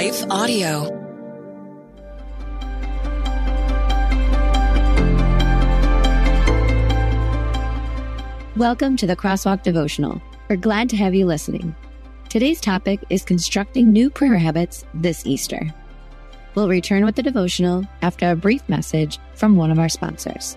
Life Audio. Welcome to the Crosswalk Devotional. We're glad to have you listening. Today's topic is constructing new prayer habits this Easter. We'll return with the devotional after a brief message from one of our sponsors.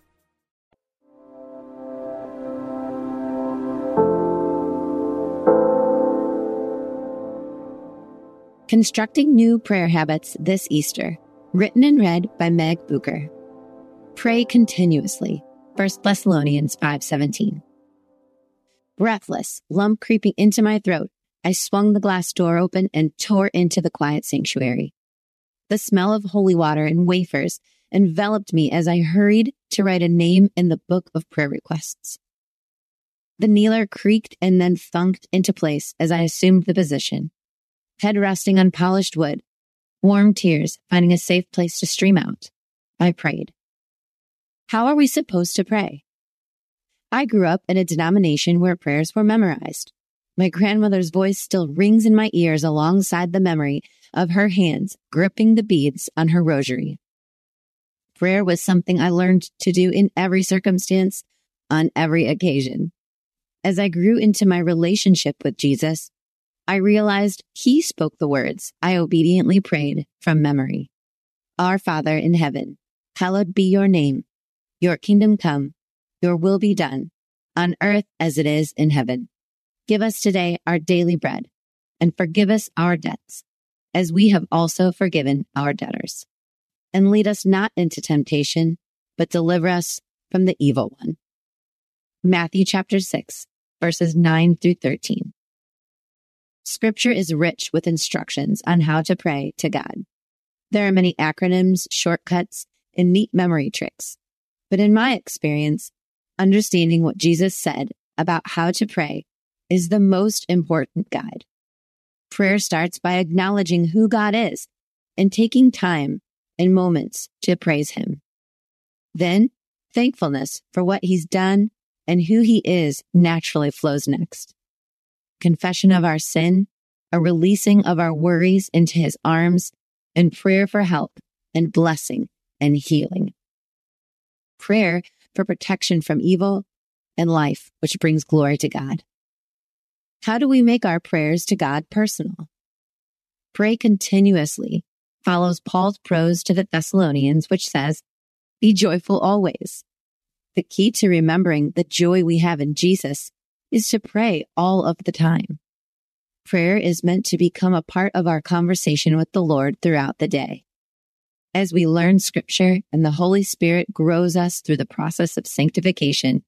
Constructing New Prayer Habits This Easter, written and read by Meg Bucher. Pray continuously. 1 Thessalonians 5:17. Breathless, lump creeping into my throat, I swung the glass door open and tore into the quiet sanctuary. The smell of holy water and wafers enveloped me as I hurried to write a name in the book of prayer requests. The kneeler creaked and then thunked into place as I assumed the position head resting on polished wood, warm tears finding a safe place to stream out. I prayed. How are we supposed to pray? I grew up in a denomination where prayers were memorized. My grandmother's voice still rings in my ears alongside the memory of her hands gripping the beads on her rosary. Prayer was something I learned to do in every circumstance, on every occasion. As I grew into my relationship with Jesus, I realized he spoke the words I obediently prayed from memory. Our Father in heaven, hallowed be your name. Your kingdom come, your will be done on earth as it is in heaven. Give us today our daily bread and forgive us our debts as we have also forgiven our debtors. And lead us not into temptation, but deliver us from the evil one. Matthew chapter 6, verses 9 through 13. Scripture is rich with instructions on how to pray to God. There are many acronyms, shortcuts, and neat memory tricks. But in my experience, understanding what Jesus said about how to pray is the most important guide. Prayer starts by acknowledging who God is and taking time and moments to praise Him. Then, thankfulness for what He's done and who He is naturally flows next confession of our sin, a releasing of our worries into his arms, and prayer for help and blessing and healing. Prayer for protection from evil and life, which brings glory to God. How do we make our prayers to God personal? Pray continuously follows Paul's prose to the Thessalonians, which says, Be joyful always. The key to remembering the joy we have in Jesus is to pray all of the time. Prayer is meant to become a part of our conversation with the Lord throughout the day. As we learn scripture and the Holy Spirit grows us through the process of sanctification,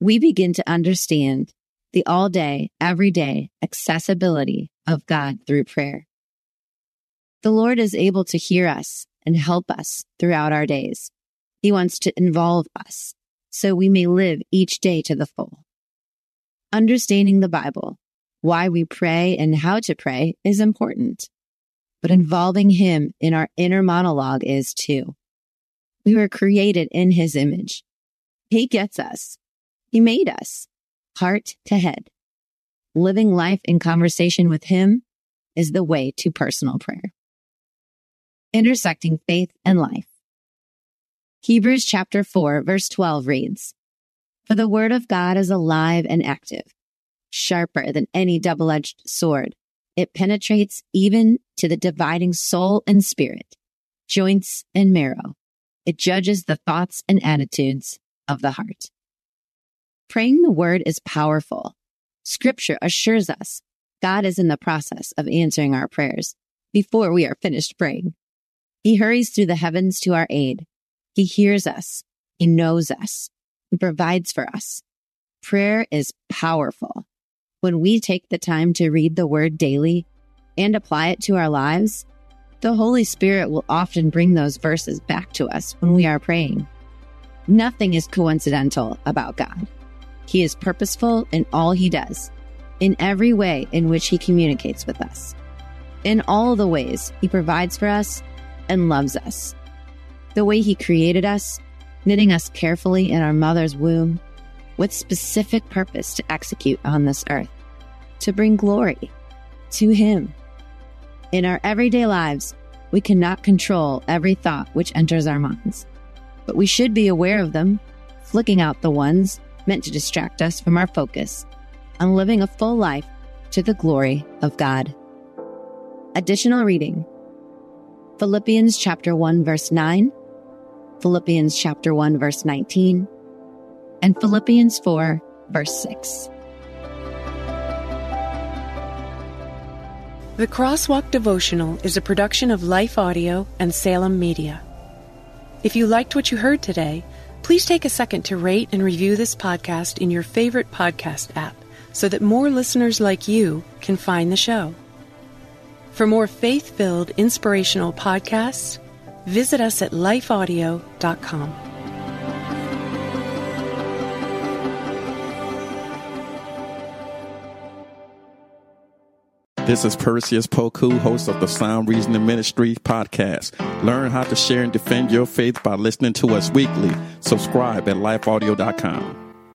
we begin to understand the all day, everyday accessibility of God through prayer. The Lord is able to hear us and help us throughout our days. He wants to involve us so we may live each day to the full. Understanding the Bible, why we pray and how to pray is important, but involving Him in our inner monologue is too. We were created in His image. He gets us. He made us heart to head. Living life in conversation with Him is the way to personal prayer. Intersecting faith and life. Hebrews chapter 4 verse 12 reads, for the word of God is alive and active, sharper than any double edged sword. It penetrates even to the dividing soul and spirit, joints and marrow. It judges the thoughts and attitudes of the heart. Praying the word is powerful. Scripture assures us God is in the process of answering our prayers before we are finished praying. He hurries through the heavens to our aid. He hears us. He knows us. He provides for us. Prayer is powerful. When we take the time to read the word daily and apply it to our lives, the Holy Spirit will often bring those verses back to us when we are praying. Nothing is coincidental about God. He is purposeful in all he does, in every way in which he communicates with us, in all the ways he provides for us and loves us. The way he created us, knitting us carefully in our mother's womb, with specific purpose to execute on this earth, to bring glory to Him. In our everyday lives, we cannot control every thought which enters our minds, but we should be aware of them, flicking out the ones meant to distract us from our focus on living a full life to the glory of God. Additional reading Philippians chapter 1 verse 9, Philippians chapter 1 verse 19, and Philippians 4, verse 6. The Crosswalk Devotional is a production of Life Audio and Salem Media. If you liked what you heard today, please take a second to rate and review this podcast in your favorite podcast app so that more listeners like you can find the show. For more faith filled, inspirational podcasts, visit us at lifeaudio.com. This is Perseus Poku, host of the Sound Reasoning Ministry podcast. Learn how to share and defend your faith by listening to us weekly. Subscribe at lifeaudio.com.